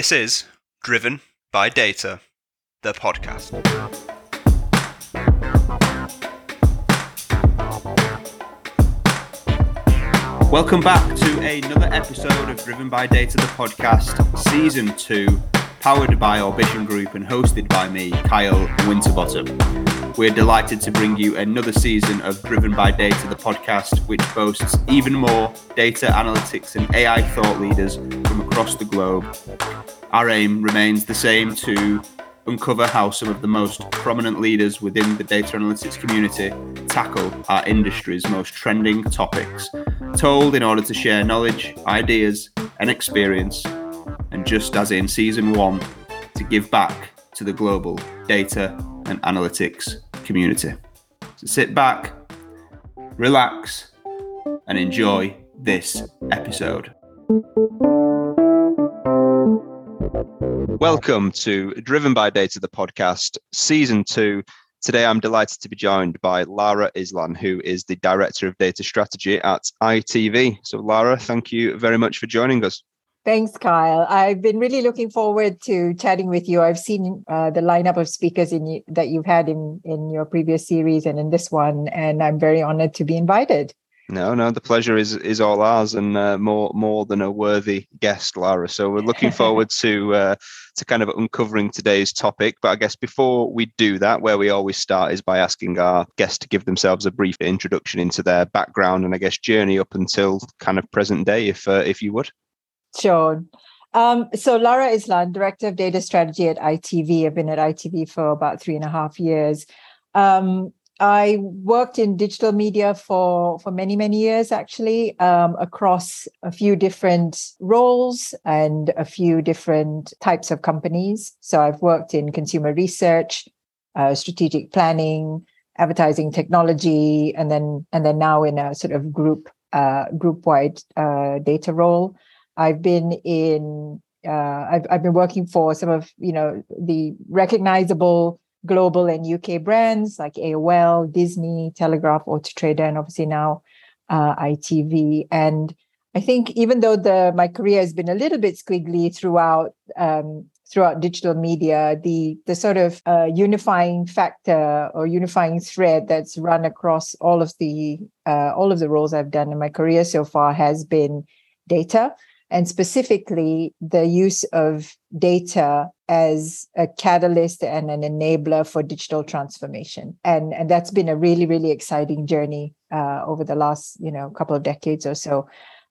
This is Driven by Data, the podcast. Welcome back to another episode of Driven by Data, the podcast, season two, powered by Orbition Group and hosted by me, Kyle Winterbottom. We're delighted to bring you another season of Driven by Data, the podcast, which boasts even more data analytics and AI thought leaders across the globe. Our aim remains the same to uncover how some of the most prominent leaders within the data analytics community tackle our industry's most trending topics, told in order to share knowledge, ideas, and experience, and just as in season one, to give back to the global data and analytics community. So sit back, relax, and enjoy this episode. Welcome to Driven by Data, the podcast, season two. Today, I'm delighted to be joined by Lara Islan, who is the Director of Data Strategy at ITV. So, Lara, thank you very much for joining us. Thanks, Kyle. I've been really looking forward to chatting with you. I've seen uh, the lineup of speakers in, that you've had in, in your previous series and in this one, and I'm very honored to be invited. No, no, the pleasure is is all ours, and uh, more more than a worthy guest, Lara. So we're looking forward to uh, to kind of uncovering today's topic. But I guess before we do that, where we always start is by asking our guests to give themselves a brief introduction into their background and I guess journey up until kind of present day, if uh, if you would. Sure. Um, so Lara Islan, Director of Data Strategy at ITV. I've been at ITV for about three and a half years. Um, I worked in digital media for for many many years actually um, across a few different roles and a few different types of companies. So I've worked in consumer research, uh, strategic planning, advertising technology, and then and then now in a sort of group uh, group wide uh, data role. I've been in uh, I've I've been working for some of you know the recognizable global and UK brands like AOL, Disney, Telegraph, Autotrader, and obviously now uh, ITV. And I think even though the my career has been a little bit squiggly throughout um, throughout digital media, the the sort of uh, unifying factor or unifying thread that's run across all of the uh, all of the roles I've done in my career so far has been data and specifically the use of data as a catalyst and an enabler for digital transformation and and that's been a really really exciting journey uh, over the last you know couple of decades or so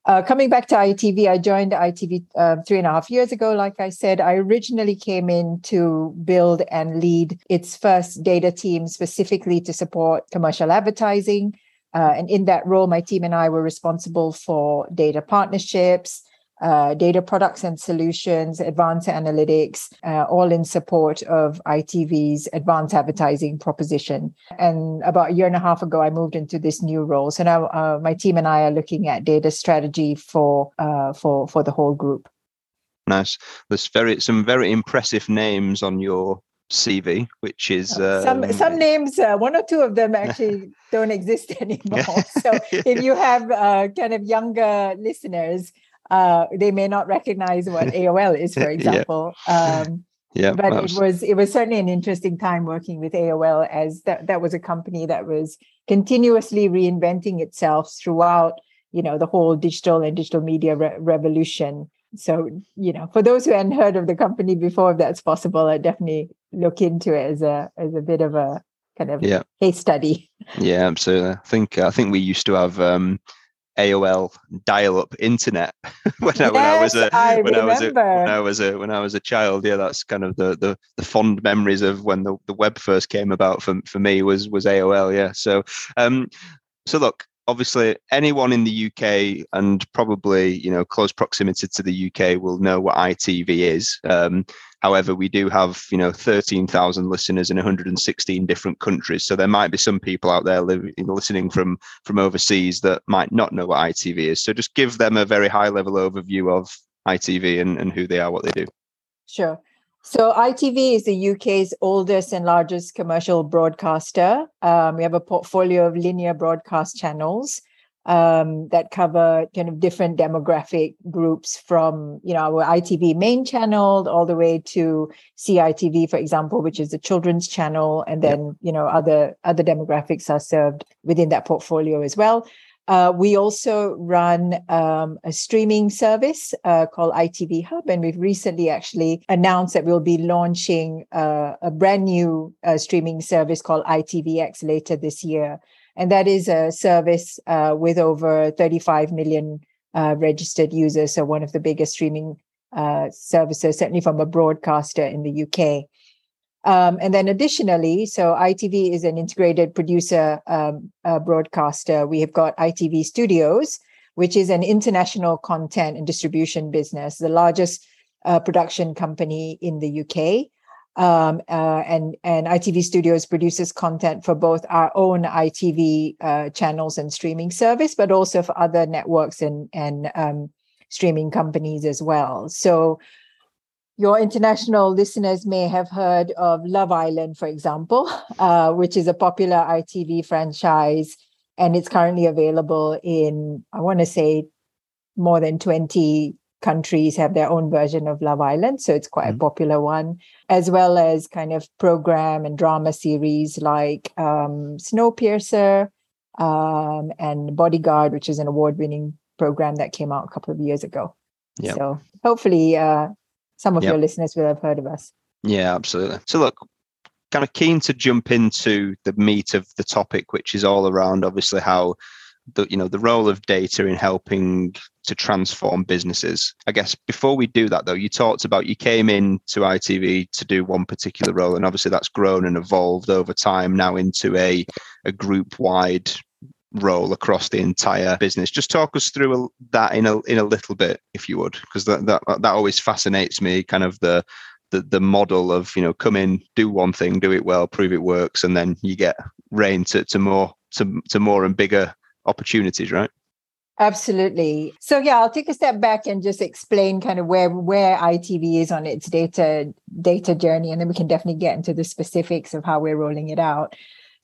uh, coming back to ITV, I joined ITV uh, three and a half years ago. Like I said, I originally came in to build and lead its first data team specifically to support commercial advertising. Uh, and in that role, my team and I were responsible for data partnerships, uh, data products and solutions, advanced analytics, uh, all in support of ITV's advanced advertising proposition. And about a year and a half ago, I moved into this new role. So now uh, my team and I are looking at data strategy for uh, for for the whole group. Nice. There's very some very impressive names on your CV, which is uh, some some names. Uh, one or two of them actually don't exist anymore. So if you have uh, kind of younger listeners, uh, they may not recognize what AOL is, for example. yeah. Um, yeah, but it was it was certainly an interesting time working with AOL as that that was a company that was continuously reinventing itself throughout you know the whole digital and digital media re- revolution. So you know, for those who hadn't heard of the company before, if that's possible, I definitely look into it as a as a bit of a kind of yeah. case study. Yeah, absolutely. I think I think we used to have um, AOL dial-up internet when, yes, I, when I was a I when remember. I was a when I was a when I was a child. Yeah, that's kind of the the, the fond memories of when the, the web first came about for, for me was was AOL. Yeah. So um so look, obviously anyone in the UK and probably you know close proximity to the UK will know what ITV is. Um, however, we do have you know 13,000 listeners in 116 different countries, so there might be some people out there living, listening from from overseas that might not know what ITV is. So just give them a very high level overview of ITV and, and who they are, what they do. Sure. So ITV is the UK's oldest and largest commercial broadcaster. Um, we have a portfolio of linear broadcast channels. Um, that cover kind of different demographic groups from you know our ITV main channel all the way to CITV, for example, which is the children's channel, and then yep. you know other other demographics are served within that portfolio as well. Uh, we also run um, a streaming service uh, called ITV Hub, and we've recently actually announced that we'll be launching uh, a brand new uh, streaming service called ITVX later this year. And that is a service uh, with over 35 million uh, registered users, so one of the biggest streaming services, certainly from a broadcaster in the UK. Um, and then additionally, so ITV is an integrated producer um, uh, broadcaster. We have got ITV Studios, which is an international content and distribution business, the largest uh, production company in the UK. Um, uh, and and ITV Studios produces content for both our own ITV uh, channels and streaming service, but also for other networks and and um, streaming companies as well. So your international listeners may have heard of Love Island, for example, uh, which is a popular ITV franchise. And it's currently available in, I want to say, more than 20 countries have their own version of Love Island. So it's quite mm-hmm. a popular one, as well as kind of program and drama series like um, Snowpiercer um, and Bodyguard, which is an award winning program that came out a couple of years ago. Yep. So hopefully, uh, some of yep. your listeners will have heard of us. Yeah, absolutely. So, look, kind of keen to jump into the meat of the topic, which is all around obviously how the you know the role of data in helping to transform businesses. I guess before we do that though, you talked about you came in to ITV to do one particular role, and obviously that's grown and evolved over time now into a a group wide role across the entire business. Just talk us through that in a in a little bit, if you would, because that, that that always fascinates me. Kind of the the the model of you know come in, do one thing, do it well, prove it works, and then you get reign to to more to to more and bigger opportunities, right? Absolutely. So yeah, I'll take a step back and just explain kind of where where ITV is on its data data journey, and then we can definitely get into the specifics of how we're rolling it out.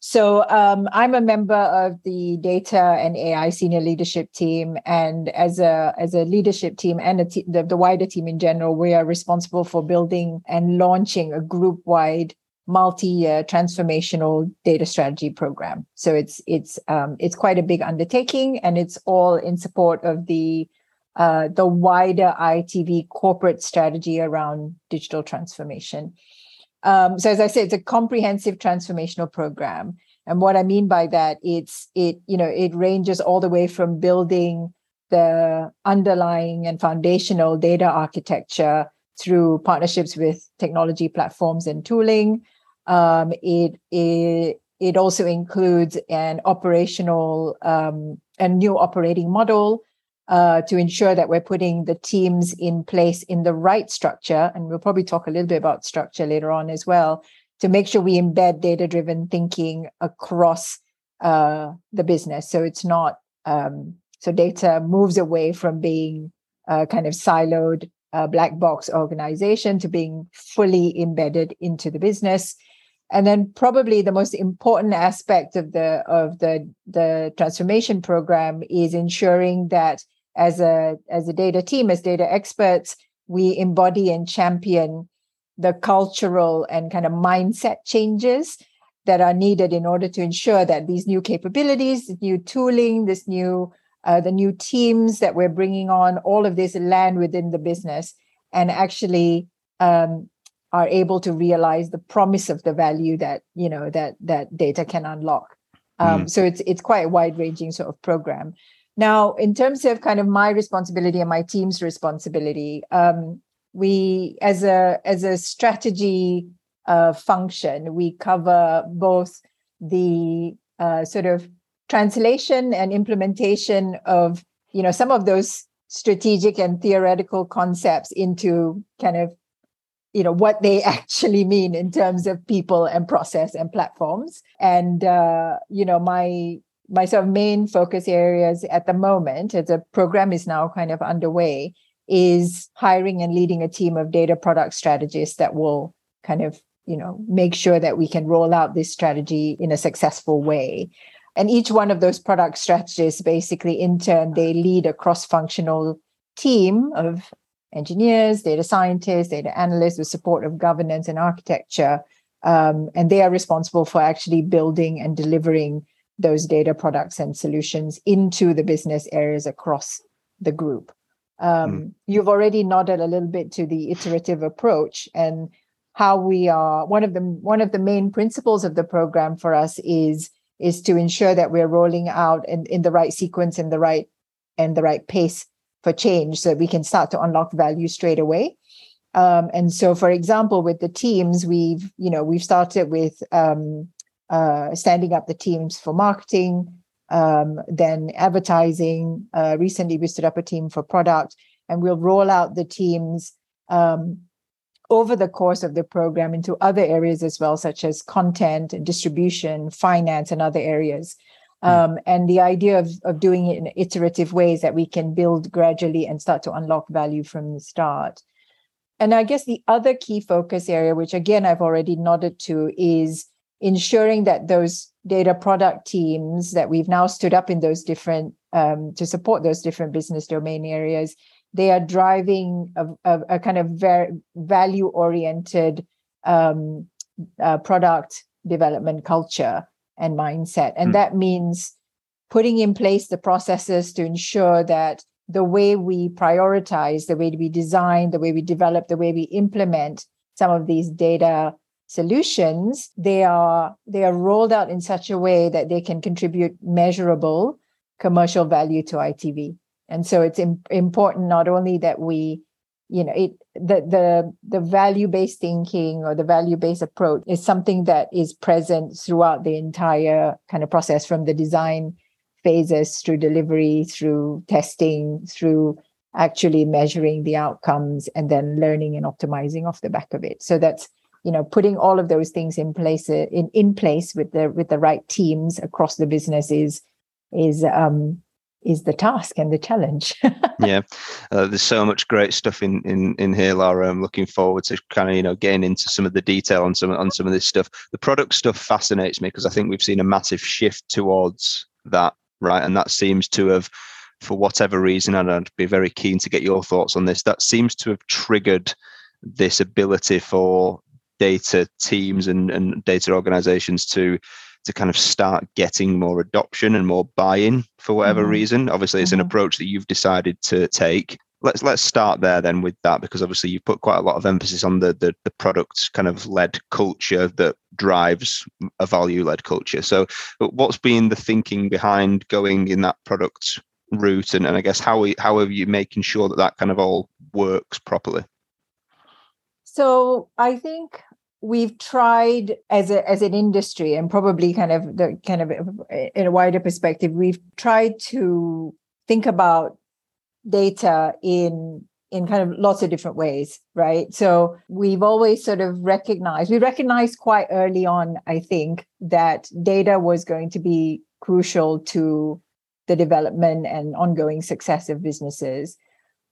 So um, I'm a member of the data and AI senior leadership team, and as a as a leadership team and the, the wider team in general, we are responsible for building and launching a group wide multi-year transformational data strategy program. So it's it's um, it's quite a big undertaking, and it's all in support of the uh, the wider ITV corporate strategy around digital transformation. Um, so as I said, it's a comprehensive transformational program. And what I mean by that, it's it, you know, it ranges all the way from building the underlying and foundational data architecture through partnerships with technology platforms and tooling. Um, it, it it also includes an operational um, a new operating model uh, to ensure that we're putting the teams in place in the right structure. And we'll probably talk a little bit about structure later on as well to make sure we embed data driven thinking across uh, the business. So it's not, um, so data moves away from being a kind of siloed uh, black box organization to being fully embedded into the business and then probably the most important aspect of the of the the transformation program is ensuring that as a as a data team as data experts we embody and champion the cultural and kind of mindset changes that are needed in order to ensure that these new capabilities this new tooling this new uh, the new teams that we're bringing on all of this land within the business and actually um, are able to realize the promise of the value that you know that that data can unlock um, mm. so it's it's quite a wide ranging sort of program now, in terms of kind of my responsibility and my team's responsibility, um, we as a as a strategy uh, function, we cover both the uh, sort of translation and implementation of you know some of those strategic and theoretical concepts into kind of you know what they actually mean in terms of people and process and platforms. And uh, you know my my sort of main focus areas at the moment, as a program is now kind of underway, is hiring and leading a team of data product strategists that will kind of you know make sure that we can roll out this strategy in a successful way. And each one of those product strategists basically in turn they lead a cross-functional team of engineers data scientists data analysts with support of governance and architecture um, and they are responsible for actually building and delivering those data products and solutions into the business areas across the group um, mm. you've already nodded a little bit to the iterative approach and how we are one of the one of the main principles of the program for us is is to ensure that we're rolling out in, in the right sequence in the right and the right pace for change so we can start to unlock value straight away um, and so for example with the teams we've you know we've started with um, uh, standing up the teams for marketing um, then advertising uh, recently we stood up a team for product and we'll roll out the teams um, over the course of the program into other areas as well, such as content and distribution, finance, and other areas. Hmm. Um, and the idea of, of doing it in iterative ways that we can build gradually and start to unlock value from the start. And I guess the other key focus area, which again I've already nodded to, is ensuring that those data product teams that we've now stood up in those different um, to support those different business domain areas they are driving a, a, a kind of very value oriented um, uh, product development culture and mindset. And mm. that means putting in place the processes to ensure that the way we prioritize, the way we design, the way we develop, the way we implement some of these data solutions, they are they are rolled out in such a way that they can contribute measurable commercial value to ITV and so it's Im- important not only that we you know it the the the value based thinking or the value based approach is something that is present throughout the entire kind of process from the design phases through delivery through testing through actually measuring the outcomes and then learning and optimizing off the back of it. So that's you know putting all of those things in place in in place with the with the right teams across the business is is um is the task and the challenge. yeah, uh, there's so much great stuff in in in here, Laura. I'm looking forward to kind of you know getting into some of the detail on some on some of this stuff. The product stuff fascinates me because I think we've seen a massive shift towards that, right? And that seems to have, for whatever reason, and I'd be very keen to get your thoughts on this. That seems to have triggered this ability for data teams and, and data organizations to to kind of start getting more adoption and more buy-in for whatever mm-hmm. reason. Obviously, it's mm-hmm. an approach that you've decided to take. Let's let's start there then with that because obviously you've put quite a lot of emphasis on the the, the product kind of led culture that drives a value led culture. So, what's been the thinking behind going in that product route, and, and I guess how how are you making sure that that kind of all works properly? So I think we've tried as a as an industry and probably kind of the kind of in a wider perspective we've tried to think about data in in kind of lots of different ways right? So we've always sort of recognized we recognized quite early on i think that data was going to be crucial to the development and ongoing success of businesses.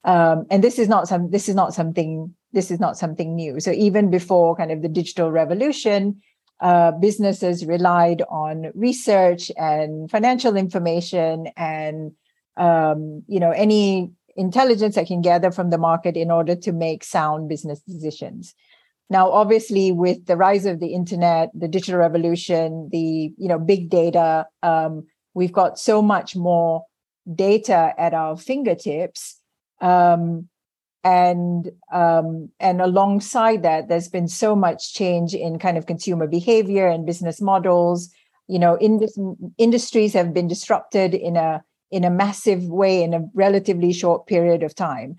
Um, and this is not some this is not something this is not something new. So even before kind of the digital revolution, uh, businesses relied on research and financial information and um, you know any intelligence that can gather from the market in order to make sound business decisions. Now, obviously, with the rise of the internet, the digital revolution, the you know big data, um, we've got so much more data at our fingertips um, and um, and alongside that there's been so much change in kind of consumer behavior and business models. You know industries have been disrupted in a in a massive way in a relatively short period of time.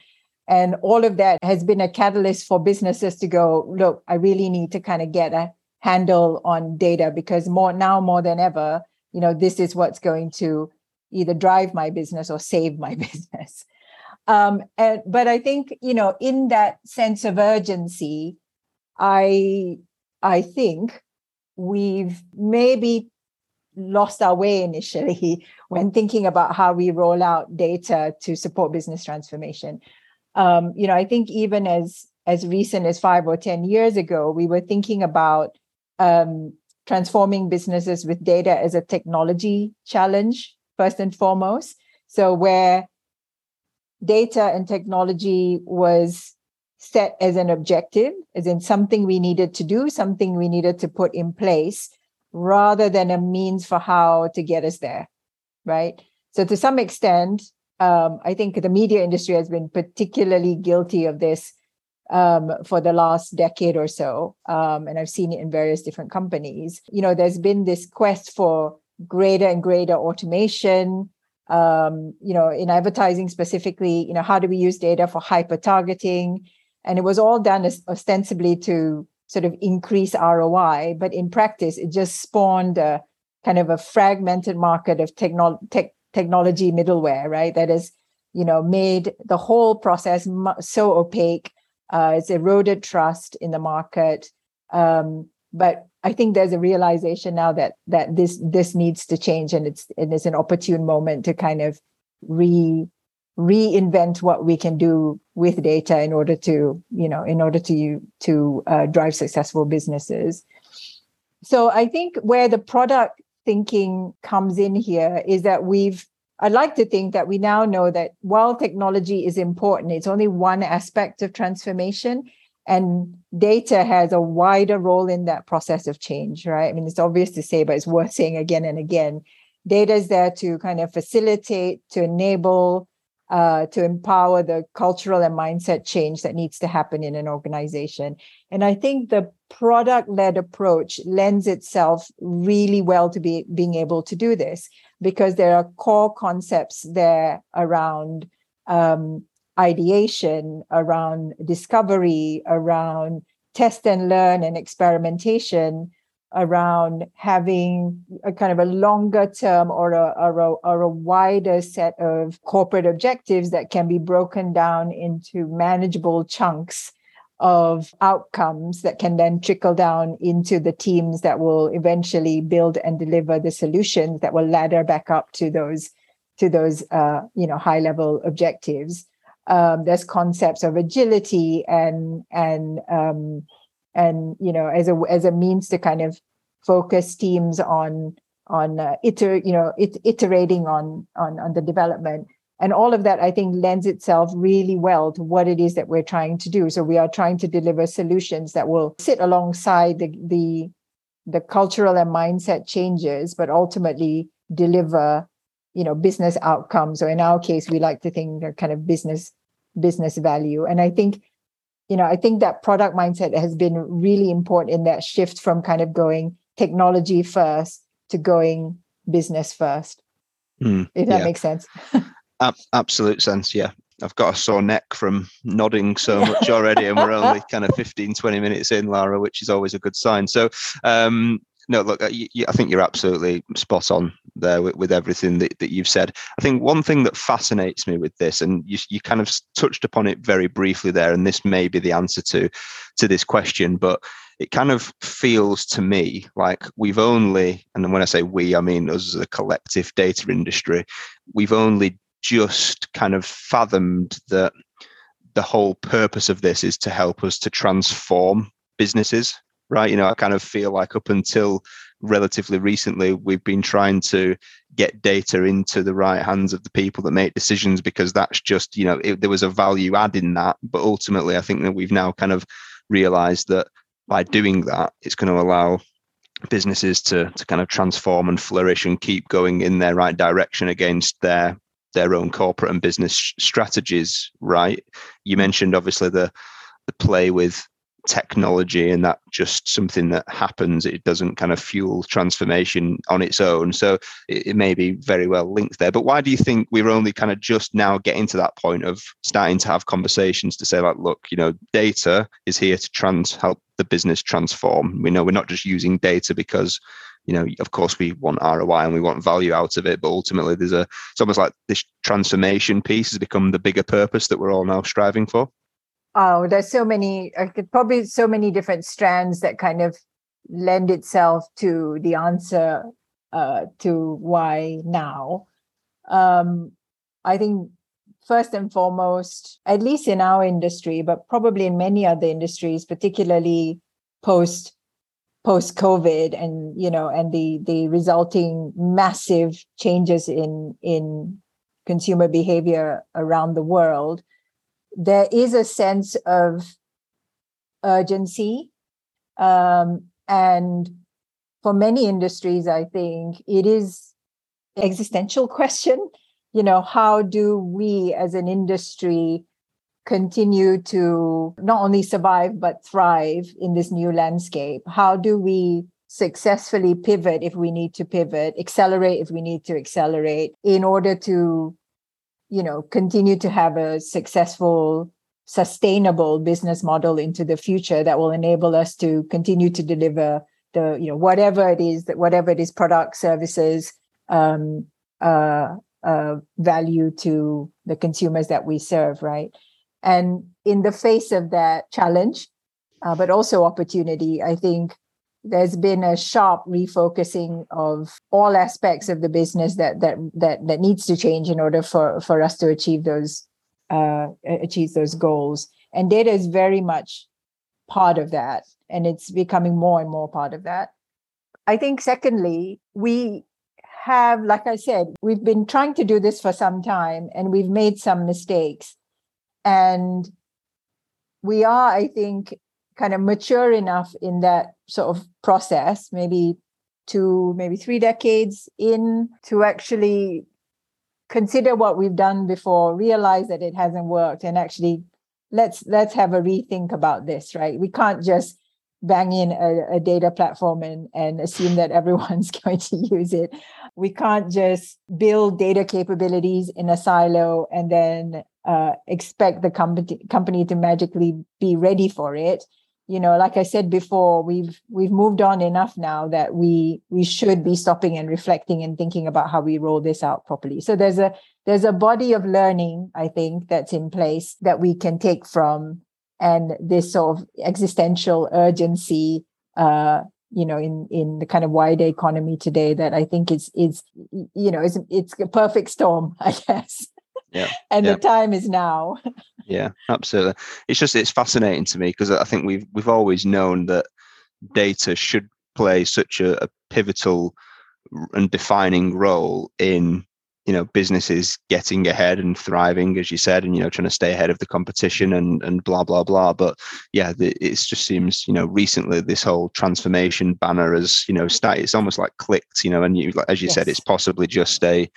And all of that has been a catalyst for businesses to go look i really need to kind of get a handle on data because more now more than ever you know this is what's going to either drive my business or save my business um, and, but I think you know, in that sense of urgency, I I think we've maybe lost our way initially when thinking about how we roll out data to support business transformation. Um, you know, I think even as as recent as five or ten years ago, we were thinking about um, transforming businesses with data as a technology challenge, first and foremost. So, where data and technology was set as an objective, as in something we needed to do, something we needed to put in place, rather than a means for how to get us there, right? So, to some extent, um, I think the media industry has been particularly guilty of this um, for the last decade or so. Um, and I've seen it in various different companies. You know, there's been this quest for greater and greater automation. Um, you know, in advertising specifically, you know, how do we use data for hyper targeting? And it was all done ostensibly to sort of increase ROI, but in practice, it just spawned a kind of a fragmented market of tech, technology middleware, right? That has, you know, made the whole process so opaque. Uh, it's eroded trust in the market. Um, but I think there's a realization now that that this this needs to change, and it's and it's an opportune moment to kind of re reinvent what we can do with data in order to you know in order to to uh, drive successful businesses so i think where the product thinking comes in here is that we've i'd like to think that we now know that while technology is important, it's only one aspect of transformation. And data has a wider role in that process of change, right? I mean, it's obvious to say, but it's worth saying again and again. Data is there to kind of facilitate, to enable, uh, to empower the cultural and mindset change that needs to happen in an organization. And I think the product led approach lends itself really well to be being able to do this because there are core concepts there around um, ideation, around discovery, around test and learn and experimentation around having a kind of a longer term or a, or a, or a wider set of corporate objectives that can be broken down into manageable chunks of outcomes that can then trickle down into the teams that will eventually build and deliver the solutions that will ladder back up to those to those uh, you know high level objectives um, there's concepts of agility and and um, and you know as a as a means to kind of focus teams on on uh, iter you know it, iterating on on on the development. And all of that i think lends itself really well to what it is that we're trying to do. So we are trying to deliver solutions that will sit alongside the the, the cultural and mindset changes but ultimately deliver you know business outcomes or in our case we like to think they're kind of business business value and i think you know, I think that product mindset has been really important in that shift from kind of going technology first to going business first. Mm, if that yeah. makes sense. Ab- absolute sense. Yeah. I've got a sore neck from nodding so much already, and we're only kind of 15, 20 minutes in, Lara, which is always a good sign. So, um, no, look, uh, you, you, I think you're absolutely spot on there with, with everything that, that you've said. I think one thing that fascinates me with this, and you, you kind of touched upon it very briefly there, and this may be the answer to to this question, but it kind of feels to me like we've only, and when I say we, I mean us as a collective data industry, we've only just kind of fathomed that the whole purpose of this is to help us to transform businesses right? You know, I kind of feel like up until relatively recently, we've been trying to get data into the right hands of the people that make decisions because that's just, you know, it, there was a value add in that. But ultimately, I think that we've now kind of realized that by doing that, it's going to allow businesses to to kind of transform and flourish and keep going in their right direction against their their own corporate and business strategies right you mentioned obviously the the play with technology and that just something that happens it doesn't kind of fuel transformation on its own. So it, it, may be very well linked there. But why do you think we're only kind of just now getting to that point of starting to have conversations to say like look you know data is here to trans help the business transform. We know we're not just using data because you know of course we want roi and we want value out of it but ultimately there's a it's almost like this transformation piece has become the bigger purpose that we're all now striving for oh there's so many could probably so many different strands that kind of lend itself to the answer uh, to why now. Um, i think first and foremost at least in our industry but probably in many other industries particularly post post COVID and you know and the the resulting massive changes in in consumer behavior around the world, there is a sense of urgency. Um, and for many industries, I think it is existential question. You know, how do we as an industry continue to not only survive but thrive in this new landscape? How do we successfully pivot if we need to pivot, accelerate if we need to accelerate in order to you know continue to have a successful sustainable business model into the future that will enable us to continue to deliver the you know whatever it is that whatever it is product services um uh, uh value to the consumers that we serve right? And in the face of that challenge, uh, but also opportunity, I think there's been a sharp refocusing of all aspects of the business that that that that needs to change in order for for us to achieve those uh, achieve those goals. And data is very much part of that, and it's becoming more and more part of that. I think, secondly, we have, like I said, we've been trying to do this for some time, and we've made some mistakes and we are i think kind of mature enough in that sort of process maybe two maybe three decades in to actually consider what we've done before realize that it hasn't worked and actually let's let's have a rethink about this right? We can't just bang in a, a data platform and, and assume that everyone's going to use it. We can't just build data capabilities in a silo and then uh, expect the company company to magically be ready for it you know like i said before we've we've moved on enough now that we we should be stopping and reflecting and thinking about how we roll this out properly. So there's a there's a body of learning i think that's in place that we can take from and this sort of existential urgency uh you know in in the kind of wider economy today that i think is is you know it's it's a perfect storm i guess yeah and yeah. the time is now yeah absolutely it's just it's fascinating to me because i think we've we've always known that data should play such a, a pivotal and defining role in you know businesses getting ahead and thriving as you said and you know trying to stay ahead of the competition and and blah blah blah but yeah the, it just seems you know recently this whole transformation banner has you know started it's almost like clicked you know and you as you yes. said it's possibly just a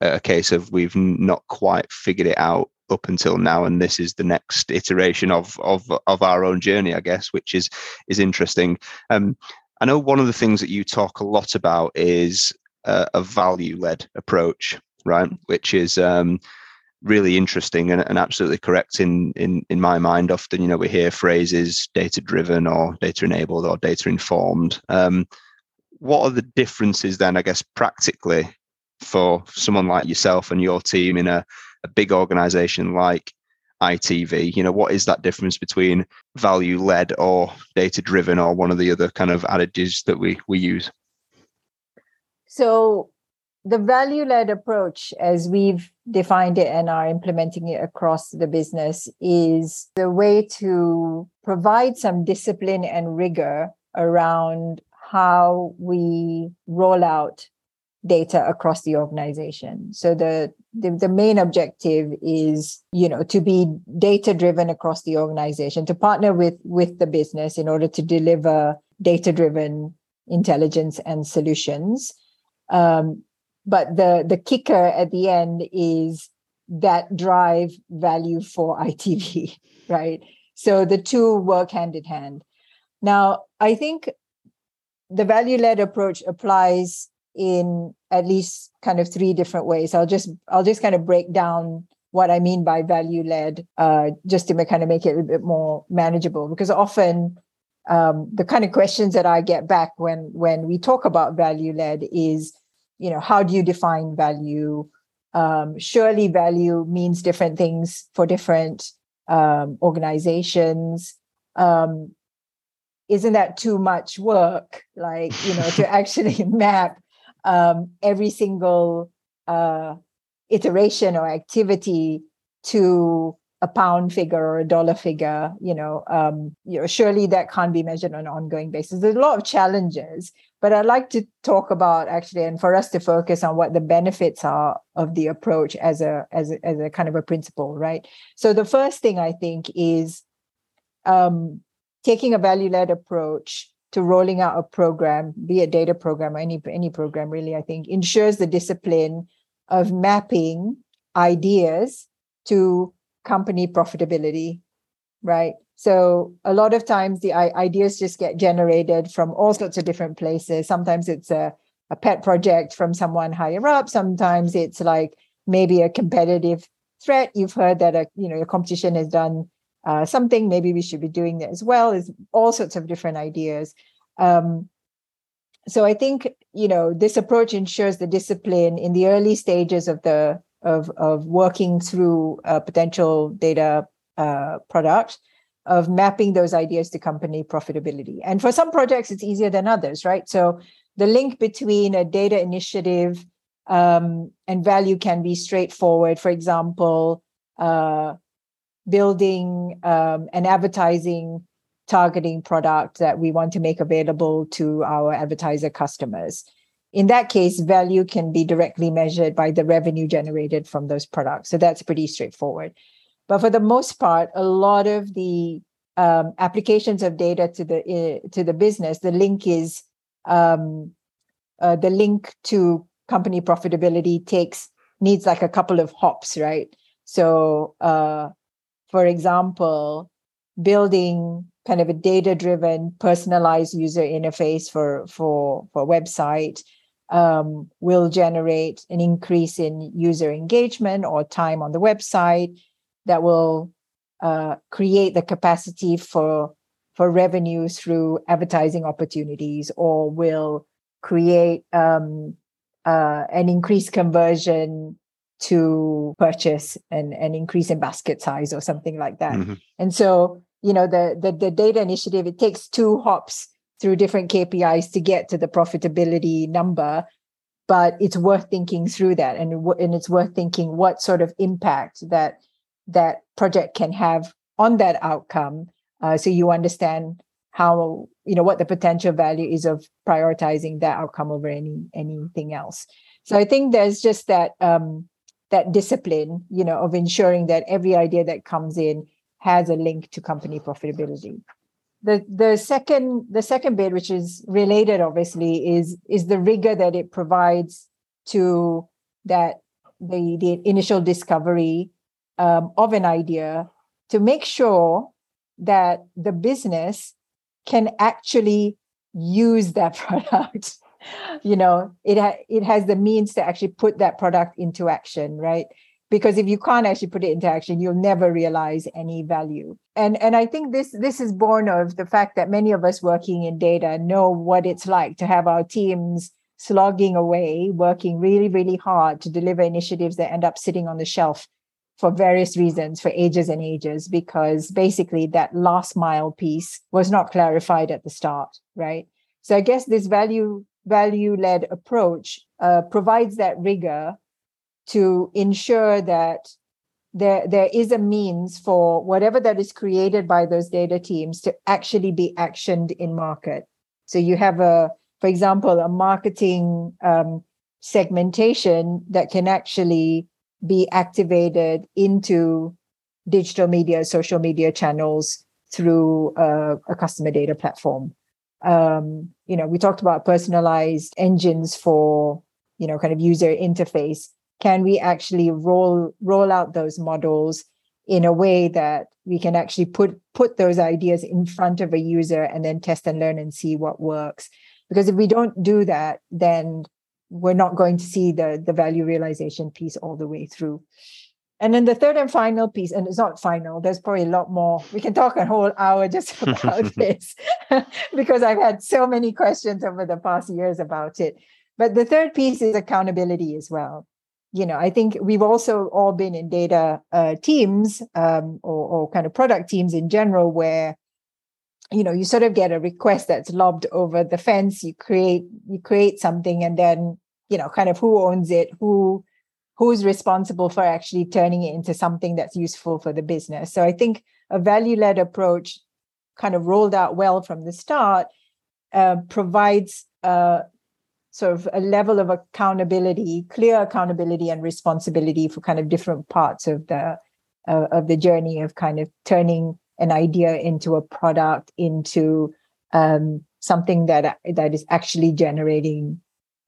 a case of we've not quite figured it out up until now and this is the next iteration of of of our own journey i guess which is is interesting. Um i know one of the things that you talk a lot about is uh, a value led approach right? Which is um really interesting and, and absolutely correct in in in my mind. Often you know we hear phrases data driven or data enabled or data informed um what are the differences then i guess practically for someone like yourself and your team in a, a big organization like ITV? You know, what is that difference between value led or data driven or one of the other kind of adages that we, we use? So, the value led approach, as we've defined it and are implementing it across the business, is the way to provide some discipline and rigor around how we roll out data across the organization. So the, the, the main objective is you know to be data driven across the organization to partner with with the business in order to deliver data driven intelligence and solutions. Um, but the the kicker at the end is that drive value for itv right? So the two work hand in hand. Now i think the value led approach applies in at least kind of three different ways. I'll just I'll just kind of break down what I mean by value led, uh, just to make, kind of make it a bit more manageable. Because often um, the kind of questions that I get back when when we talk about value led is, you know, how do you define value? Um, surely value means different things for different um, organizations. Um, isn't that too much work? Like you know, to actually map um, every single uh, iteration or activity to a pound figure or a dollar figure you know um, you know surely that can't be measured on an ongoing basis. There's a lot of challenges but i'd like to talk about actually and for us to focus on what the benefits are of the approach as a as a, as a kind of a principle right? So the first thing i think is um, taking a value-led approach to rolling out a program be a data program or any any program really i think ensures the discipline of mapping ideas to company profitability, right? So a lot of times the ideas just get generated from all sorts of different places. Sometimes it's a, a pet project from someone higher up. Sometimes it's like maybe a competitive threat. You've heard that a you know your competition has done uh, something. Maybe we should be doing that as well. Is all sorts of different ideas. Um, so I think you know this approach ensures the discipline in the early stages of the of of working through a potential data uh, product of mapping those ideas to company profitability and for some projects it's easier than others right so the link between a data initiative um, and value can be straightforward for example uh, building um, an advertising targeting product that we want to make available to our advertiser customers in that case, value can be directly measured by the revenue generated from those products. So that's pretty straightforward. But for the most part, a lot of the um, applications of data to the uh, to the business, the link is um, uh, the link to company profitability takes needs like a couple of hops, right? So, uh, for example, building kind of a data driven personalized user interface for for for website um, will generate an increase in user engagement or time on the website that will uh, create the capacity for for revenue through advertising opportunities or will create um, uh, an increased conversion to purchase and an increase in basket size or something like that. Mm-hmm. And so, you know, the, the the data initiative, it takes two hops through different KPIs to get to the profitability number. But it's worth thinking through that, and and it's worth thinking what sort of impact that that project can have on that outcome, uh, so you understand how you know what the potential value is of prioritizing that outcome over any anything else. So I think there's just that um, that discipline, you know, of ensuring that every idea that comes in has a link to company profitability. The the second the second bit which is related obviously is is the rigor that it provides to that the the initial discovery um, of an idea to make sure that the business can actually use that product you know it ha- it has the means to actually put that product into action right? Because if you can't actually put it into action you'll never realize any value. And and i think this this is born of the fact that many of us working in data know what it's like to have our teams slogging away working really really hard to deliver initiatives that end up sitting on the shelf for various reasons for ages and ages because basically that last mile piece was not clarified at the start right? So i guess this value value led approach uh, provides that rigor to ensure that there, there is a means for whatever that is created by those data teams to actually be actioned in market. So you have a, for example, a marketing um, segmentation that can actually be activated into digital media, social media channels through a, a customer data platform. Um, you know, we talked about personalized engines for, you know, kind of user interface. Can we actually roll roll out those models in a way that we can actually put put those ideas in front of a user and then test and learn and see what works? Because if we don't do that then we're not going to see the the value realization piece all the way through and then the third and final piece and it's not final there's probably a lot more. We can talk a whole hour just about this because i've had so many questions over the past years about it. But the third piece is accountability as well. You know, I think we've also all been in data uh, teams um, or, or kind of product teams in general where you know you sort of get a request that's lobbed over the fence. You create you create something and then you know kind of who owns it who who's responsible for actually turning it into something that's useful for the business. So I think a value led approach, kind of rolled out well from the start, uh, provides uh, sort of a level of accountability, clear accountability and responsibility for kind of different parts of the uh, of the journey of kind of turning an idea into a product, into um, something that that is actually generating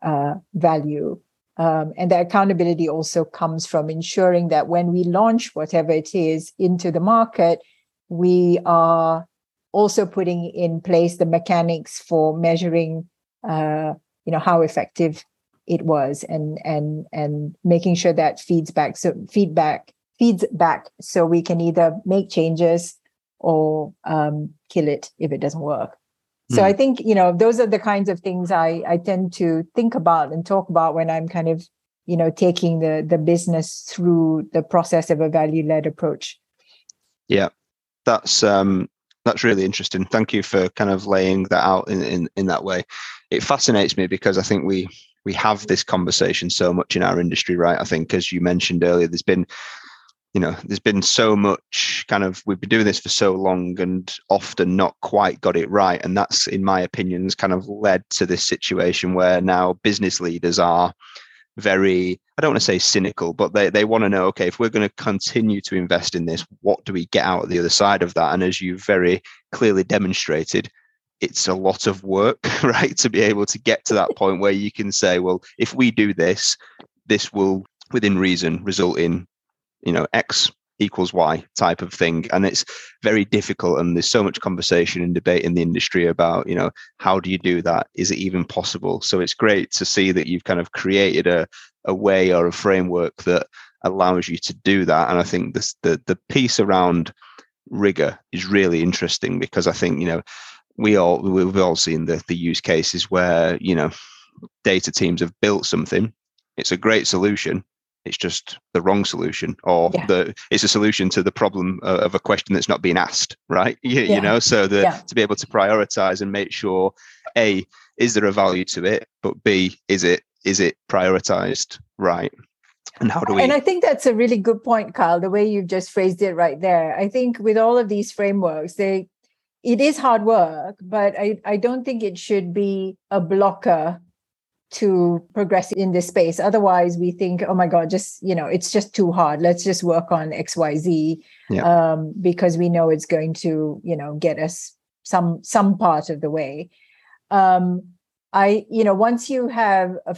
uh, value. Um, and the accountability also comes from ensuring that when we launch whatever it is into the market, we are also putting in place the mechanics for measuring, uh, you know, how effective it was, and and and making sure that feeds back. So feedback feeds back, so we can either make changes or um, kill it if it doesn't work. So I hmm. think you know those are the kinds of things I I tend to think about and talk about when I'm kind of you know taking the the business through the process of a value led approach. Yeah, that's um that's really interesting. Thank you for kind of laying that out in in, in that way. It fascinates me because I think we we have this conversation so much in our industry, right? I think as you mentioned earlier, there's been you know there's been so much kind of we've been doing this for so long and often not quite got it right. And that's in my opinion has kind of led to this situation where now business leaders are very i don't want to say cynical but they, they want to know okay if we're going to continue to invest in this what do we get out of the other side of that? And as you very clearly demonstrated it's a lot of work right to be able to get to that point where you can say well if we do this this will within reason result in you know x equals y type of thing. And it's very difficult and there's so much conversation and debate in the industry about you know how do you do that? Is it even possible? So it's great to see that you've kind of created a, a way or a framework that allows you to do that. And i think this the the piece around rigor is really interesting because i think you know we all we've all seen the the use cases where you know data teams have built something. It's a great solution it's just the wrong solution or yeah. the it's a solution to the problem uh, of a question that's not being asked right you, yeah. you know so the yeah. to be able to prioritize and make sure a is there a value to it but b is it is it prioritized right and how do we and i think that's a really good point kyle the way you've just phrased it right there i think with all of these frameworks they it is hard work but i i don't think it should be a blocker to progress in this space. Otherwise we think oh my god just you know it's just too hard. Let's just work on xyz yeah. um, because we know it's going to you know get us some some part of the way. Um, i you know once you have a,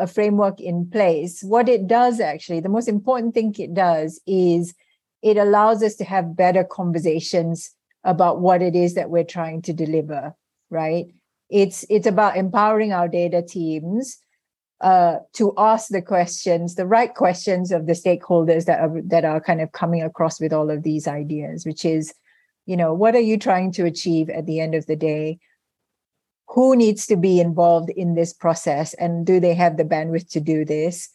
a, framework in place what it does actually the most important thing it does is it allows us to have better conversations about what it is that we're trying to deliver right it's it's about empowering our data teams uh, to ask the questions, the right questions of the stakeholders that are that are kind of coming across with all of these ideas, which is, you know, what are you trying to achieve at the end of the day? Who needs to be involved in this process, and do they have the bandwidth to do this?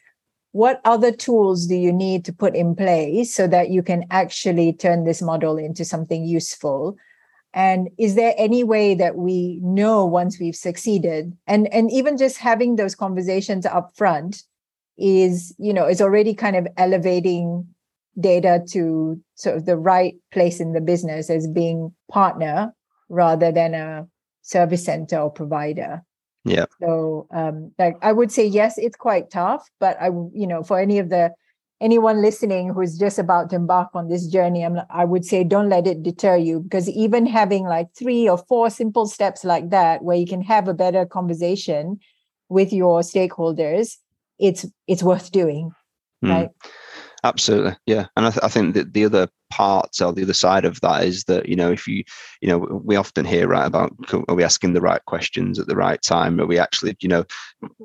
What other tools do you need to put in place so that you can actually turn this model into something useful? And is there any way that we know once we've succeeded? And and even just having those conversations up front is you know is already kind of elevating data to sort of the right place in the business as being partner rather than a service center or provider. Yeah. So um like i would say yes it's quite tough but i you know for any of the anyone listening who's just about to embark on this journey, I'm, I would say don't let it deter you because even having like three or four simple steps like that, where you can have a better conversation with your stakeholders, it's it's worth doing, mm. right? Absolutely, yeah. And I, th- I think that the other part or the other side of that is that you know if you you know we often hear right about are we asking the right questions at the right time? Are we actually you know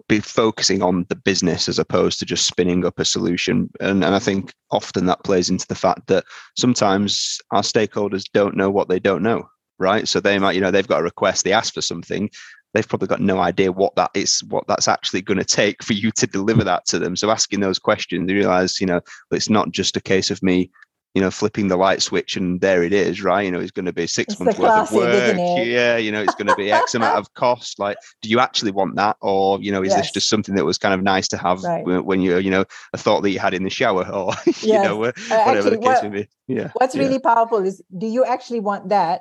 be focusing on the business as opposed to just spinning up a solution? And and I think often that plays into the fact that sometimes our stakeholders don't know what they don't know right? So they might, you know, they've got a request, they ask for something, they've probably got no idea what that is, what that's actually going to take for you to deliver that to them. So asking those questions, they realize, you know, it's not just a case of me you know, flipping the light switch and there it is, right? You know, it's going to be six It's months worth classic, of work. Yeah, you know, it's going to be X amount of cost. Like, do you actually want that, or you know, is this just something that was kind of nice to have Right. when, you, you know, a thought that you had in the shower, or you know, Uh, whatever actually, the case what- may be. Yeah. What's yeah. really powerful is do you actually want that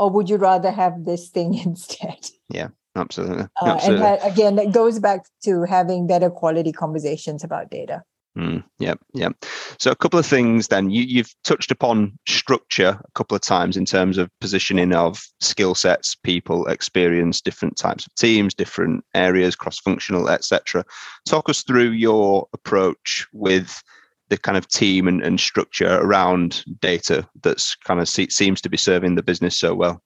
or would you rather have this thing instead? Absolutely, Uh, and absolutely. that, again, it goes back to having better quality conversations about data. Mm, yeah, yeah. So a couple of things then. You, you've touched upon structure a couple of times in terms of positioning of skill sets, people, experience, different types of teams, different areas, cross-functional, etc. Talk us through your approach with the kind of team and, and structure around data that's kind of se- seems to be serving the business so well.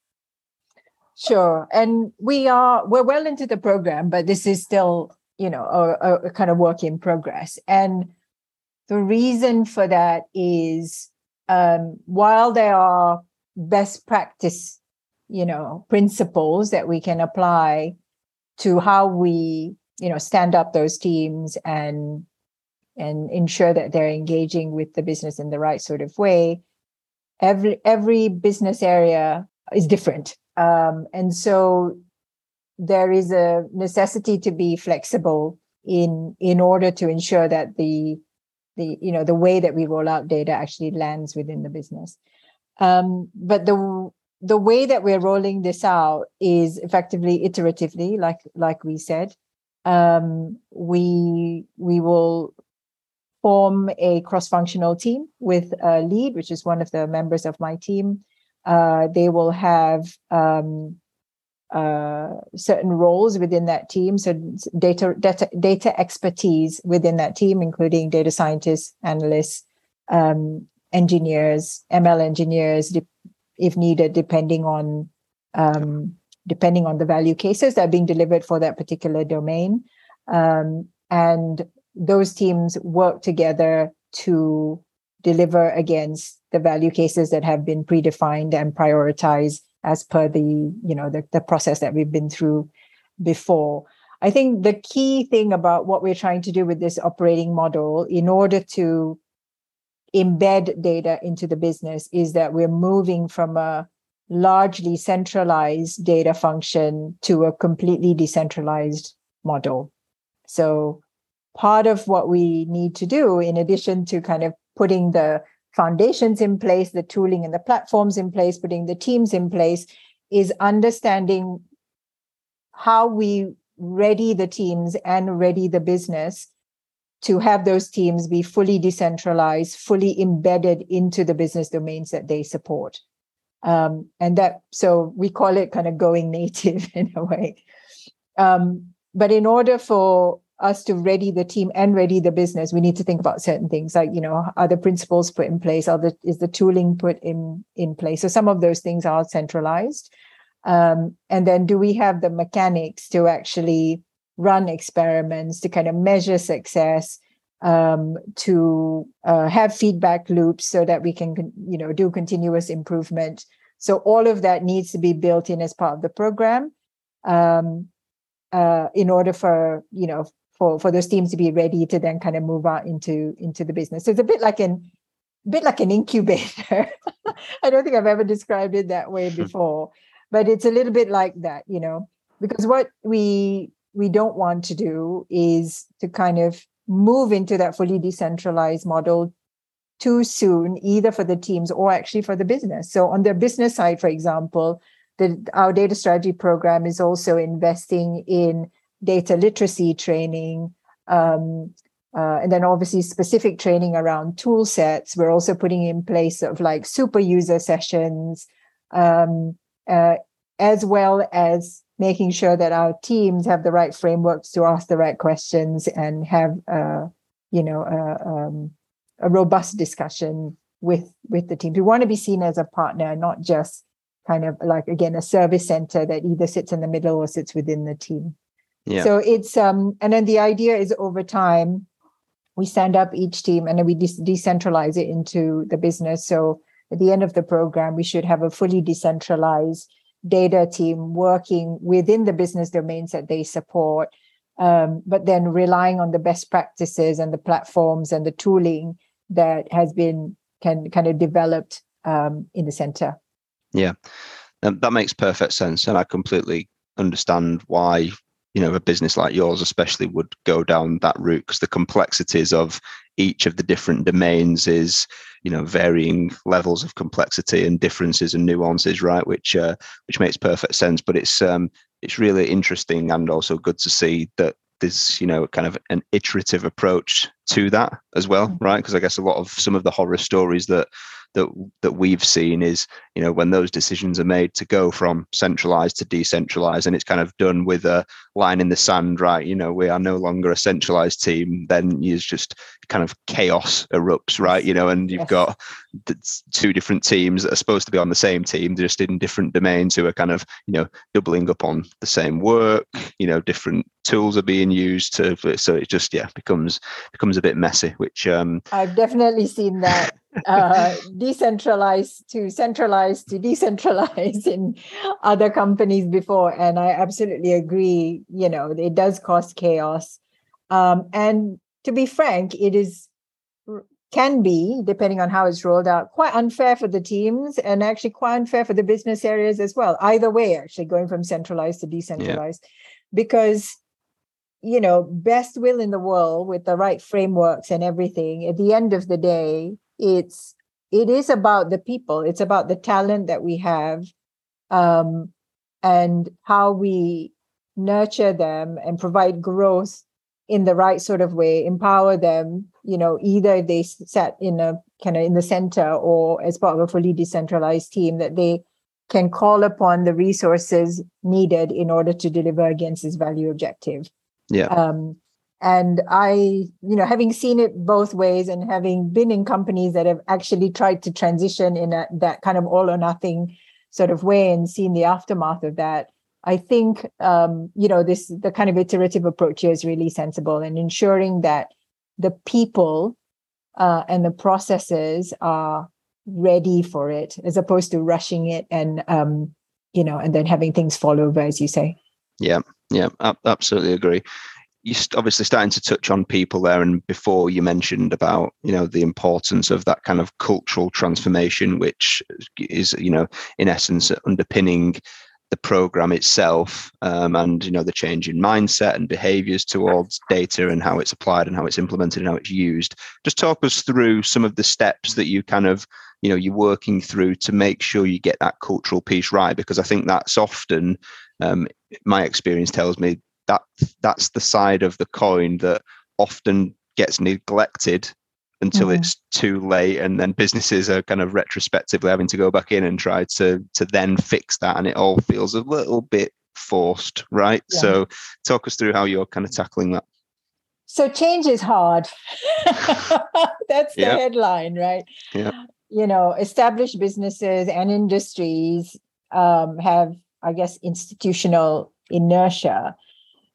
Sure. And we are, we're well into the program, but this is still, you know, a, a- kind of work in progress. And the reason for that is um, while there are best practice, you know, principles that we can apply to how we, you know, stand up those teams and and ensure that they're engaging with the business in the right sort of way. Every every business area is different, um, and so there is a necessity to be flexible in in order to ensure that the the you know the way that we roll out data actually lands within the business. Um, but the the way that we're rolling this out is effectively iteratively, like like we said. Um, we we will form a cross-functional team with a lead, which is one of the members of my team. Uh, they will have um, uh, certain roles within that team, so data, data data expertise within that team, including data scientists, analysts, um, engineers, ML engineers, if needed, depending on um, depending on the value cases that are being delivered for that particular domain, um, and those teams work together to deliver against the value cases that have been predefined and prioritized as per the you know the, the process that we've been through before. I think the key thing about what we're trying to do with this operating model in order to embed data into the business is that we're moving from a largely centralized data function to a completely decentralized model. So part of what we need to do in addition to kind of putting the foundations in place the tooling and the platforms in place putting the teams in place is understanding how we ready the teams and ready the business to have those teams be fully decentralized fully embedded into the business domains that they support. Um, and that so we call it kind of going native in a way. Um, but in order for us to ready the team and ready the business, we need to think about certain things like, you know, are the principles put in place? Are the, is the tooling put in, in place? So some of those things are centralized. Um, and then do we have the mechanics to actually run experiments, to kind of measure success, um, to uh, have feedback loops so that we can, you know, do continuous improvement. So all of that needs to be built in as part of the program. Um, uh, in order for you know for for those teams to be ready to then kind of move out into into the business. So it's a bit like an bit like an incubator. I don't think I've ever described it that way hmm. before, but it's a little bit like that, you know, because what we we don't want to do is to kind of move into that fully decentralized model too soon, either for the teams or actually for the business. So on the business side, for example, the, our data strategy program is also investing in data literacy training um, uh, and then obviously specific training around tool sets. We're also putting in place of like super user sessions um, uh, as well as making sure that our teams have the right frameworks to ask the right questions and have uh, you know a, um, a robust discussion with with the teams. We want to be seen as a partner not just kind of like again a service center that either sits in the middle or sits within the team Yeah. so it's um and then the idea is over time we stand up each team and then we de- decentralize it into the business so at the end of the program we should have a fully decentralized data team working within the business domains that they support um, but then relying on the best practices and the platforms and the tooling that has been can kind of developed um, in the center. Yeah, um, that makes perfect sense, and I completely understand why you know a business like yours especially would go down that route because the complexities of each of the different domains is you know varying levels of complexity and differences and nuances right which uh, which makes perfect sense but it's um it's really interesting and also good to see that there's you know kind of an iterative approach to that as well mm-hmm. right because i guess a lot of some of the horror stories that that that we've seen is you know when those decisions are made to go from centralized to decentralized and it's kind of done with a line in the sand right? You know we are no longer a centralized team then it's just kind of chaos erupts right? You know and you've yes. got two different teams that are supposed to be on the same team just in different domains who are kind of you know doubling up on the same work you know different tools are being used to so it just yeah becomes becomes a bit messy which um i've definitely seen that uh, decentralized to centralized to decentralized in other companies before. And i absolutely agree you know it does cause chaos. Um, and to be frank it is can be depending on how it's rolled out quite unfair for the teams and actually quite unfair for the business areas as well. Either way actually going from centralized to decentralized. Yeah. because you know best will in the world with the right frameworks and everything at the end of the day it's it is about the people it's about the talent that we have um, and how we nurture them and provide growth in the right sort of way empower them you know either they sat in a kind of in the center or as part of a fully decentralized team that they can call upon the resources needed in order to deliver against this value objective. Yeah. Um, and i you know having seen it both ways and having been in companies that have actually tried to transition in a, that kind of all or nothing sort of way and seen the aftermath of that i think um, you know this the kind of iterative approach here is really sensible and ensuring that the people uh, and the processes are ready for it as opposed to rushing it and um, you know and then having things fall over as you say. Yeah yeah absolutely agree you're obviously starting to touch on people there and before you mentioned about you know the importance of that kind of cultural transformation which is you know in essence underpinning the program itself um, and you know the change in mindset and behaviors towards data and how it's applied and how it's implemented and how it's used. Just talk us through some of the steps that you kind of you know you're working through to make sure you get that cultural piece right because i think that's often um, my experience tells me that that's the side of the coin that often gets neglected until mm. it's too late and then businesses are kind of retrospectively having to go back in and try to to then fix that and it all feels a little bit forced right yeah. so talk us through how you're kind of tackling that so change is hard that's the yep. headline right yeah you know established businesses and industries um, have i guess institutional inertia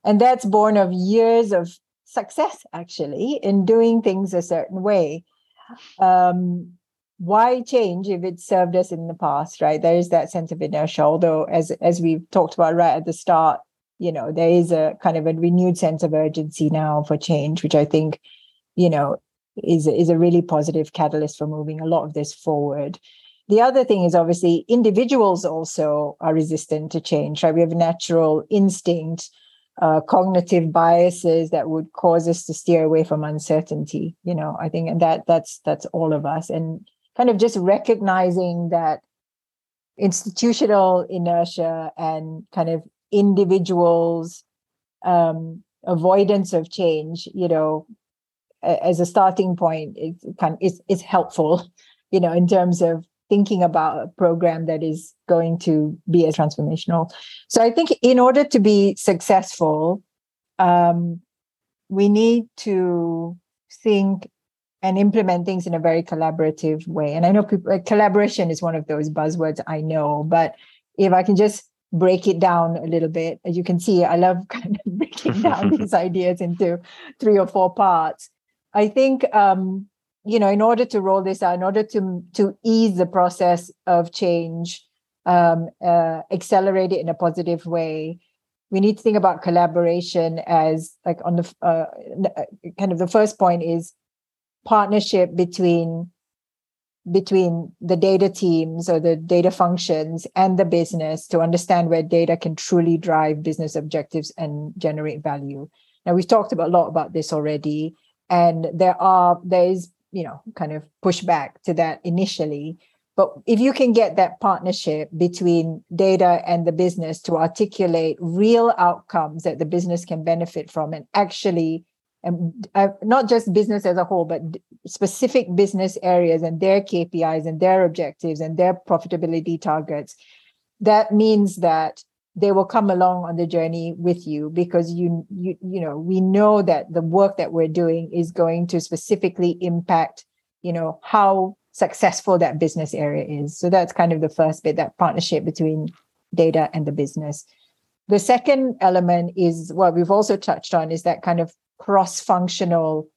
and that's born of years of success, actually, in doing things a certain way. Um, why change if it served us in the past, right? There is that sense of inertia, although as as we talked about right at the start, you know, there is a kind of a renewed sense of urgency now for change, which I think, you know, is is a really positive catalyst for moving a lot of this forward. The other thing is obviously individuals also are resistant to change, right? We have a natural instinct uh, cognitive biases that would cause us to steer away from uncertainty you know i think and that that's that's all of us. And kind of just recognizing that institutional inertia and kind of individuals um, avoidance of change you know as a starting point it of, it's, it's helpful you know in terms of thinking about a program that is going to be as transformational. So I think in order to be successful, um, we need to think and implement things in a very collaborative way. And I know people, collaboration is one of those buzzwords I know, but if I can just break it down a little bit, as you can see, I love kind of breaking down these ideas into three or four parts. I think um, you know, in order to roll this out, in order to to ease the process of change, um, uh, accelerate it in a positive way, we need to think about collaboration as like on the uh, uh, kind of the first point is partnership between between the data teams or the data functions and the business to understand where data can truly drive business objectives and generate value. Now we've talked about a lot about this already, and there are there is you know kind of push back to that initially. But if you can get that partnership between data and the business to articulate real outcomes that the business can benefit from and actually and uh, not just business as a whole, but specific business areas and their KPIs and their objectives and their profitability targets. That means that they will come along on the journey with you because you you you know we know that the work that we're doing is going to specifically impact you know how successful that business area is. So that's kind of the first bit that partnership between data and the business. The second element is what we've also touched on is that kind of cross-functional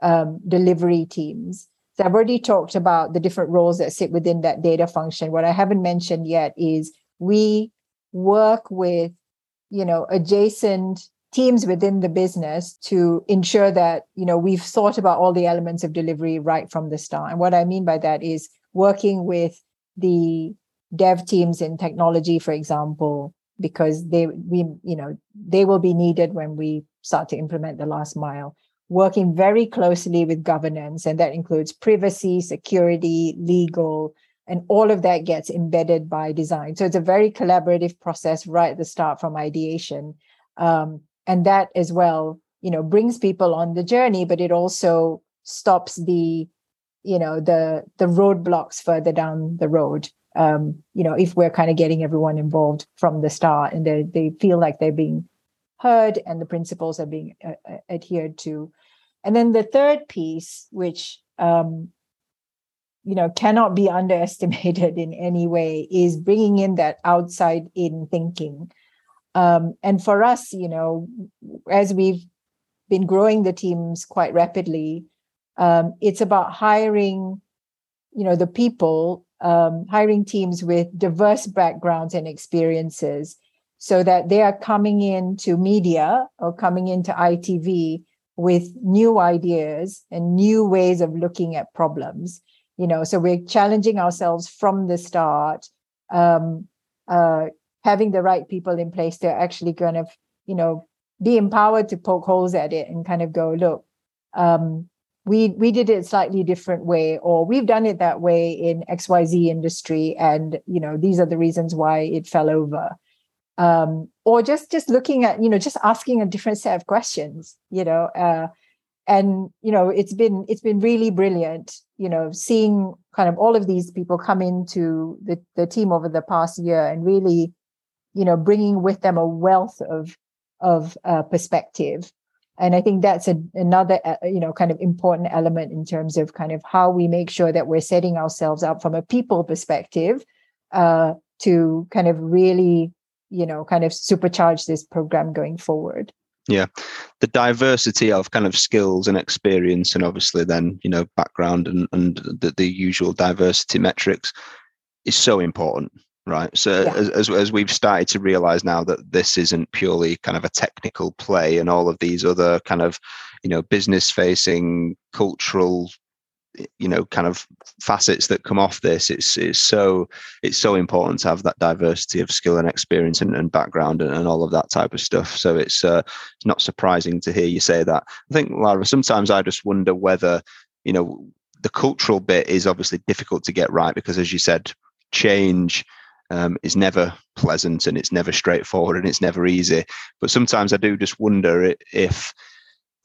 um, delivery teams. So I've already talked about the different roles that sit within that data function. What I haven't mentioned yet is we work with, you know, adjacent teams within the business to ensure that, you know, we've thought about all the elements of delivery right from the start. And what I mean by that is working with the dev teams in technology, for example, because they we you know they will be needed when we start to implement the last mile working very closely with governance and that includes privacy security legal and all of that gets embedded by design. So it's a very collaborative process right at the start from ideation. Um, and that as well you know brings people on the journey but it also stops the you know the the roadblocks further down the road. Um, you know, if we're kind of getting everyone involved from the start and they, they feel like they're being heard and the principles are being uh, uh, adhered to. And then the third piece, which, um, you know, cannot be underestimated in any way, is bringing in that outside in thinking. Um, and for us, you know, as we've been growing the teams quite rapidly, um, it's about hiring, you know, the people um, hiring teams with diverse backgrounds and experiences so that they are coming into media or coming into ITV with new ideas and new ways of looking at problems. You know, so we're challenging ourselves from the start, um, uh, having the right people in place they're actually going to you know, be empowered to poke holes at it and kind of go, look, um, we we did it slightly different way or we've done it that way in xyz industry and you know these are the reasons why it fell over. Um, or just just looking at you know just asking a different set of questions you know uh, and you know it's been it's been really brilliant you know seeing kind of all of these people come into the, the team over the past year and really you know bringing with them a wealth of of uh, perspective. And i think that's a, another uh, you know kind of important element in terms of kind of how we make sure that we're setting ourselves up from a people perspective uh, to kind of really you know kind of supercharge this program going forward yeah the diversity of kind of skills and experience and obviously then you know background and, and the, the usual diversity metrics is so important right so yeah. as, as, as we've started to realize now that this isn't purely kind of a technical play and all of these other kind of you know business facing cultural you know kind of facets that come off this it's it's so it's so important to have that diversity of skill and experience and, and background and, and, all of that type of stuff so it's uh, it's not surprising to hear you say that i think lara sometimes i just wonder whether you know the cultural bit is obviously difficult to get right because as you said change um, is never pleasant and it's never straightforward and it's never easy. But sometimes I do just wonder if,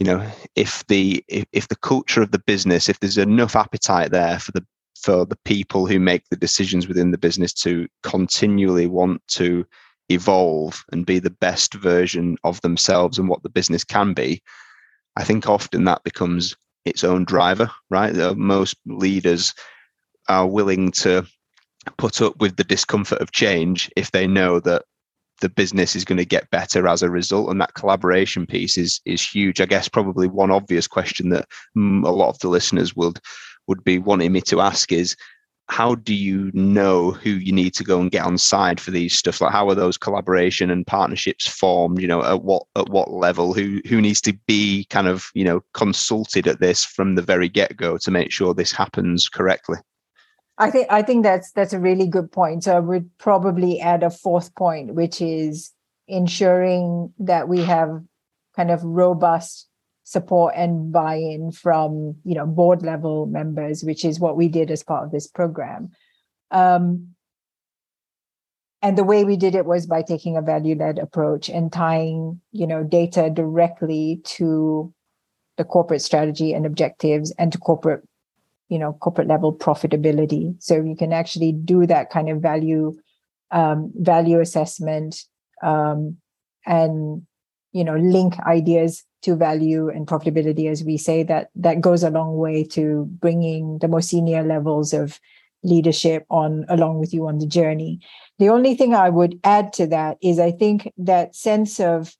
you know, if the if, if the culture of the business, if there's enough appetite there for the for the people who make the decisions within the business to continually want to evolve and be the best version of themselves and what the business can be, I think often that becomes its own driver, right? Most leaders are willing to put up with the discomfort of change if they know that the business is going to get better as a result and that collaboration piece is is huge. I guess probably one obvious question that a lot of the listeners would would be wanting me to ask is how do you know who you need to go and get on side for these stuff? Like how are those collaboration and partnerships formed? You know at what at what level? Who who needs to be kind of you know consulted at this from the very get-go to make sure this happens correctly I think I think that's that's a really good point. So I would probably add a fourth point, which is ensuring that we have kind of robust support and buy-in from you know board level members, which is what we did as part of this program. Um, and the way we did it was by taking a value-led approach and tying you know data directly to the corporate strategy and objectives and to corporate you know corporate level profitability. So you can actually do that kind of value um, value assessment um, and you know link ideas to value and profitability as we say that that goes a long way to bringing the more senior levels of leadership on along with you on the journey. The only thing i would add to that is i think that sense of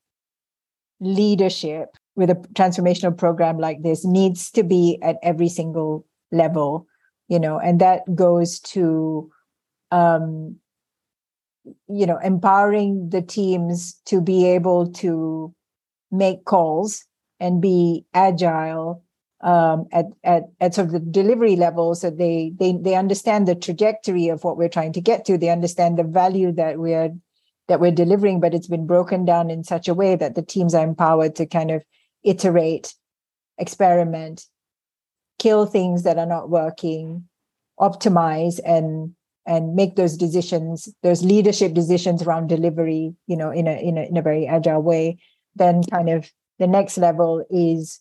leadership with a transformational program like this needs to be at every single level you know and that goes to um you know empowering the teams to be able to make calls and be agile um, at, at at sort of the delivery levels so they they they understand the trajectory of what we're trying to get to. They understand the value that we're that we're delivering but it's been broken down in such a way that the teams are empowered to kind of iterate experiment kill things that are not working optimize and and make those decisions those leadership decisions around delivery you know in a in a, in a very agile way. Then kind of the next level is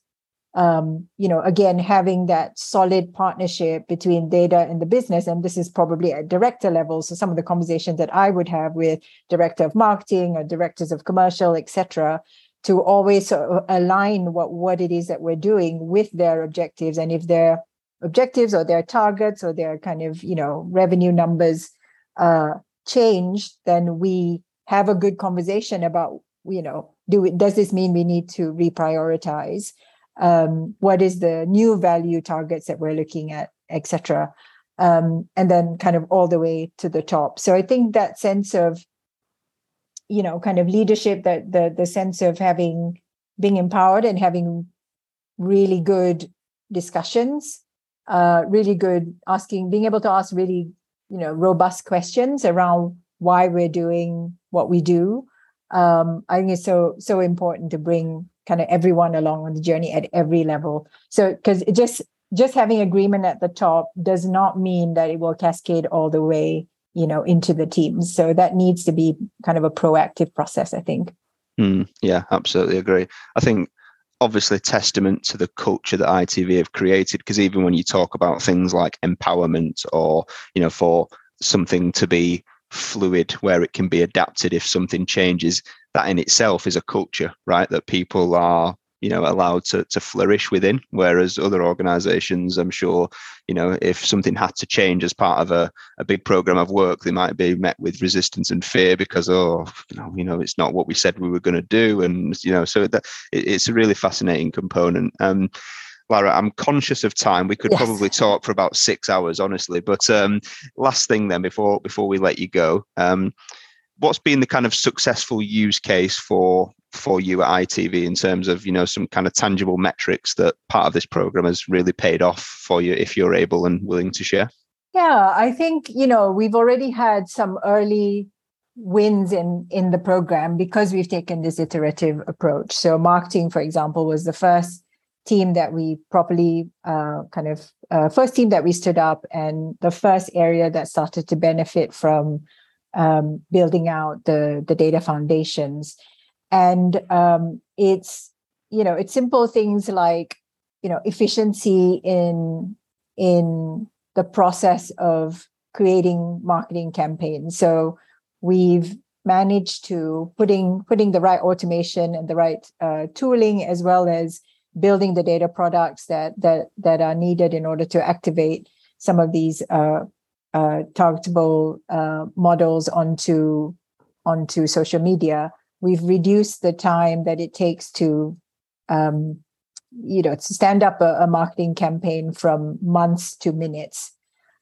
um, you know again having that solid partnership between data and the business. And this is probably at director level. So some of the conversations that i would have with director of marketing or directors of commercial etc to always of align what what it is that we're doing with their objectives. And if their objectives or their targets or their kind of you know revenue numbers uh change then we have a good conversation about you know do it does this mean we need to reprioritize um what is the new value targets that we're looking at etc um and then kind of all the way to the top. So i think that sense of you know kind of leadership that the the sense of having being empowered and having really good discussions uh really good asking being able to ask really you know robust questions around why we're doing what we do. Um i think it's so so important to bring kind of everyone along on the journey at every level. So because just just having agreement at the top does not mean that it will cascade all the way you know into the teams so that needs to be kind of a proactive process i think. Mm, yeah absolutely agree. I think obviously testament to the culture that itv have created because even when you talk about things like empowerment or you know for something to be fluid where it can be adapted if something changes that in itself is a culture right? That people are you know allowed to, to flourish within whereas other organizations i'm sure you know if something had to change as part of a, a big program of work they might be met with resistance and fear because oh you know it's not what we said we were going to do and you know so that it, it's a really fascinating component um Lara, I'm conscious of time. We could yes. probably talk for about six hours, honestly. But um, last thing, then, before before we let you go, um, what's been the kind of successful use case for for you at ITV in terms of you know some kind of tangible metrics that part of this program has really paid off for you if you're able and willing to share? Yeah, I think you know we've already had some early wins in in the program because we've taken this iterative approach. So marketing, for example, was the first team that we properly uh, kind of uh, first team that we stood up and the first area that started to benefit from um, building out the the data foundations. And um, it's you know it's simple things like you know efficiency in in the process of creating marketing campaigns. So we've managed to putting putting the right automation and the right uh, tooling as well as building the data products that that that are needed in order to activate some of these uh, uh, targetable uh, models onto onto social media we've reduced the time that it takes to um, you know to stand up a, a, marketing campaign from months to minutes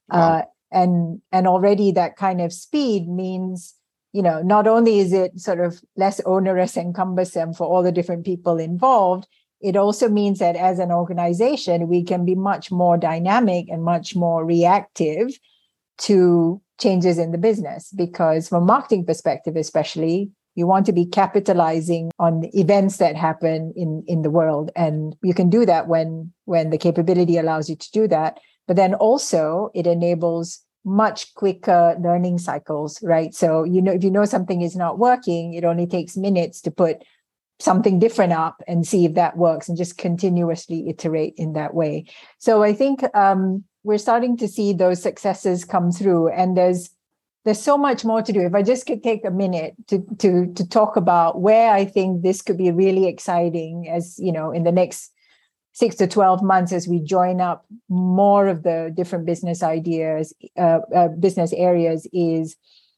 wow. uh, and and already that kind of speed means you know not only is it sort of less onerous and cumbersome for all the different people involved it also means that as an organization we can be much more dynamic and much more reactive to changes in the business because from a marketing perspective especially you want to be capitalizing on events that happen in in the world. And you can do that when when the capability allows you to do that. But then also it enables much quicker learning cycles right? So you know if you know something is not working it only takes minutes to put something different up and see if that works and just continuously iterate in that way. So i think um, we're starting to see those successes come through and there's there's so much more to do. If i just could take a minute to to to talk about where i think this could be really exciting as you know in the next 6 to 12 months as we join up more of the different business ideas uh, uh, business areas is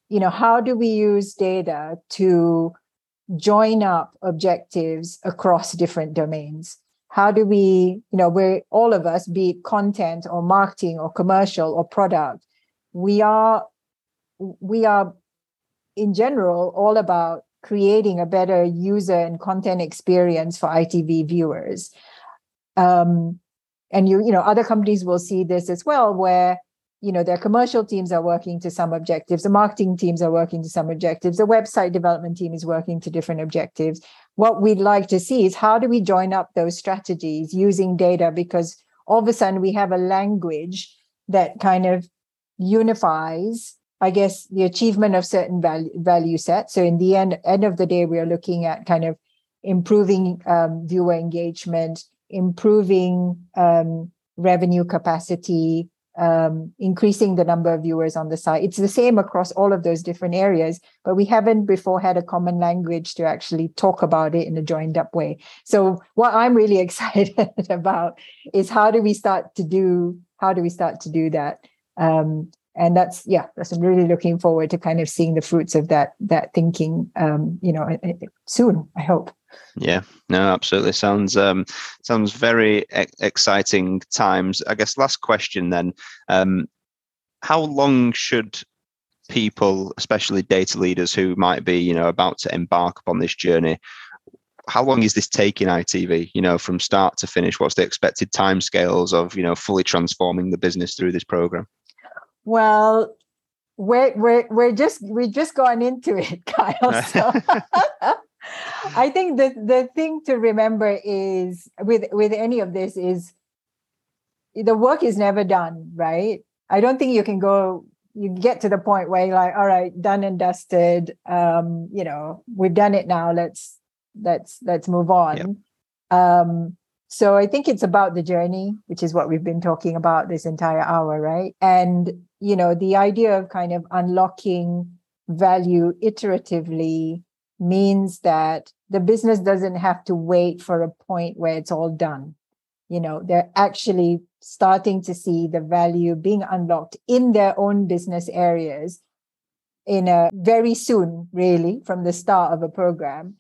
you know how do we use data to join up objectives across different domains how do we you know we're all of us be it content or marketing or commercial or product we are we are in general all about creating a better user and content experience for itv viewers. Um, and you you know other companies will see this as well where you know their commercial teams are working to some objectives the marketing teams are working to some objectives the website development team is working to different objectives what we'd like to see is how do we join up those strategies using data? Because all of a sudden we have a language that kind of unifies i guess the achievement of certain value, value sets so in the end end of the day we are looking at kind of improving um, viewer engagement improving um, revenue capacity um, increasing the number of viewers on the site. It's the same across all of those different areas, but we haven't before had a common language to actually talk about it in a joined up way. So what I'm really excited about is how do we start to do how do we start to do that? Um, and that's yeah, that's I'm really looking forward to kind of seeing the fruits of that that thinking. Um, you know, soon. I hope. Yeah, no, absolutely. Sounds um, sounds very e- exciting times. I guess last question then. Um, how long should people, especially data leaders who might be, you know, about to embark upon this journey, how long is this taking ITV? You know, from start to finish, what's the expected timescales of, you know, fully transforming the business through this program? Well, we're we're we're just we're just gone into it, Kyle. So. I think the the thing to remember is with with any of this is the work is never done, right? I don't think you can go you get to the point where you're like, all right, done and dusted. Um, you know, we've done it now. Let's let's let's move on. Yep. Um, so I think it's about the journey, which is what we've been talking about this entire hour, right? And you know, the idea of kind of unlocking value iteratively means that the business doesn't have to wait for a point where it's all done. You know, they're actually starting to see the value being unlocked in their own business areas in a very soon, really, from the start of a program.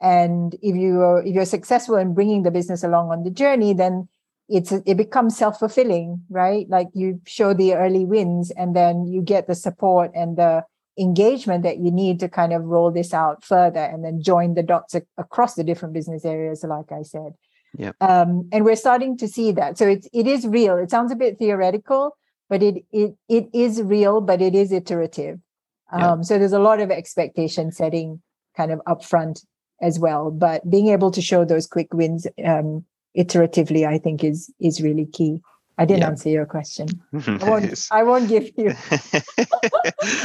And if you are, if you're successful in bringing the business along on the journey, then it's it becomes self-fulfilling, right? Like you show the early wins and then you get the support and the engagement that you need to kind of roll this out further and then join the dots across the different business areas like i said. Yeah um, and we're starting to see that. So it's it is real. It sounds a bit theoretical but it it it is real but it is iterative. Um, yeah. so there's a lot of expectation setting kind of upfront as well but being able to show those quick wins um, iteratively i think is is really key I didn't yeah. answer your question. I won't, I won't give you.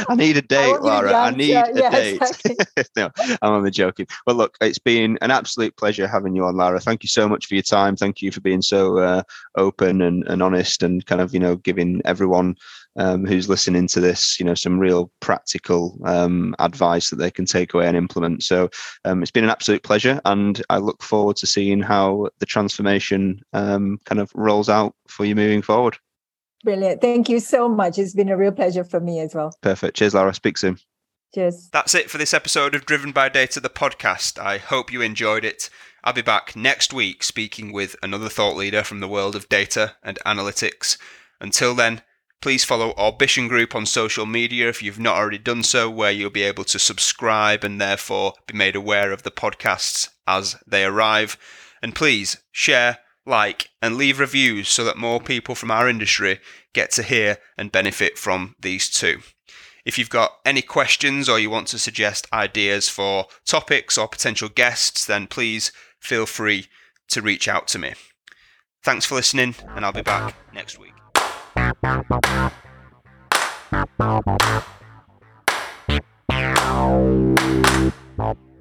I need a date, I Lara. I need a yeah, date. Exactly. no, I'm only joking. Well, look, it's been an absolute pleasure having you on, Lara. Thank you so much for your time. Thank you for being so uh, open and, and honest and kind of, you know, giving everyone um, who's listening to this, you know, some real practical um, advice that they can take away and implement. So um, it's been an absolute pleasure, and I look forward to seeing how the transformation um, kind of rolls out for you moving forward. Brilliant. Thank you so much. It's been a real pleasure for me as well. Perfect. Cheers, Lara. Speak soon. Cheers. That's it for this episode of Driven by Data, the podcast. I hope you enjoyed it. I'll be back next week speaking with another thought leader from the world of data and analytics. Until then, Please follow Orbition Group on social media if you've not already done so, where you'll be able to subscribe and therefore be made aware of the podcasts as they arrive. And please share, like, and leave reviews so that more people from our industry get to hear and benefit from these too. If you've got any questions or you want to suggest ideas for topics or potential guests, then please feel free to reach out to me. Thanks for listening, and I'll be back next week. Thank you.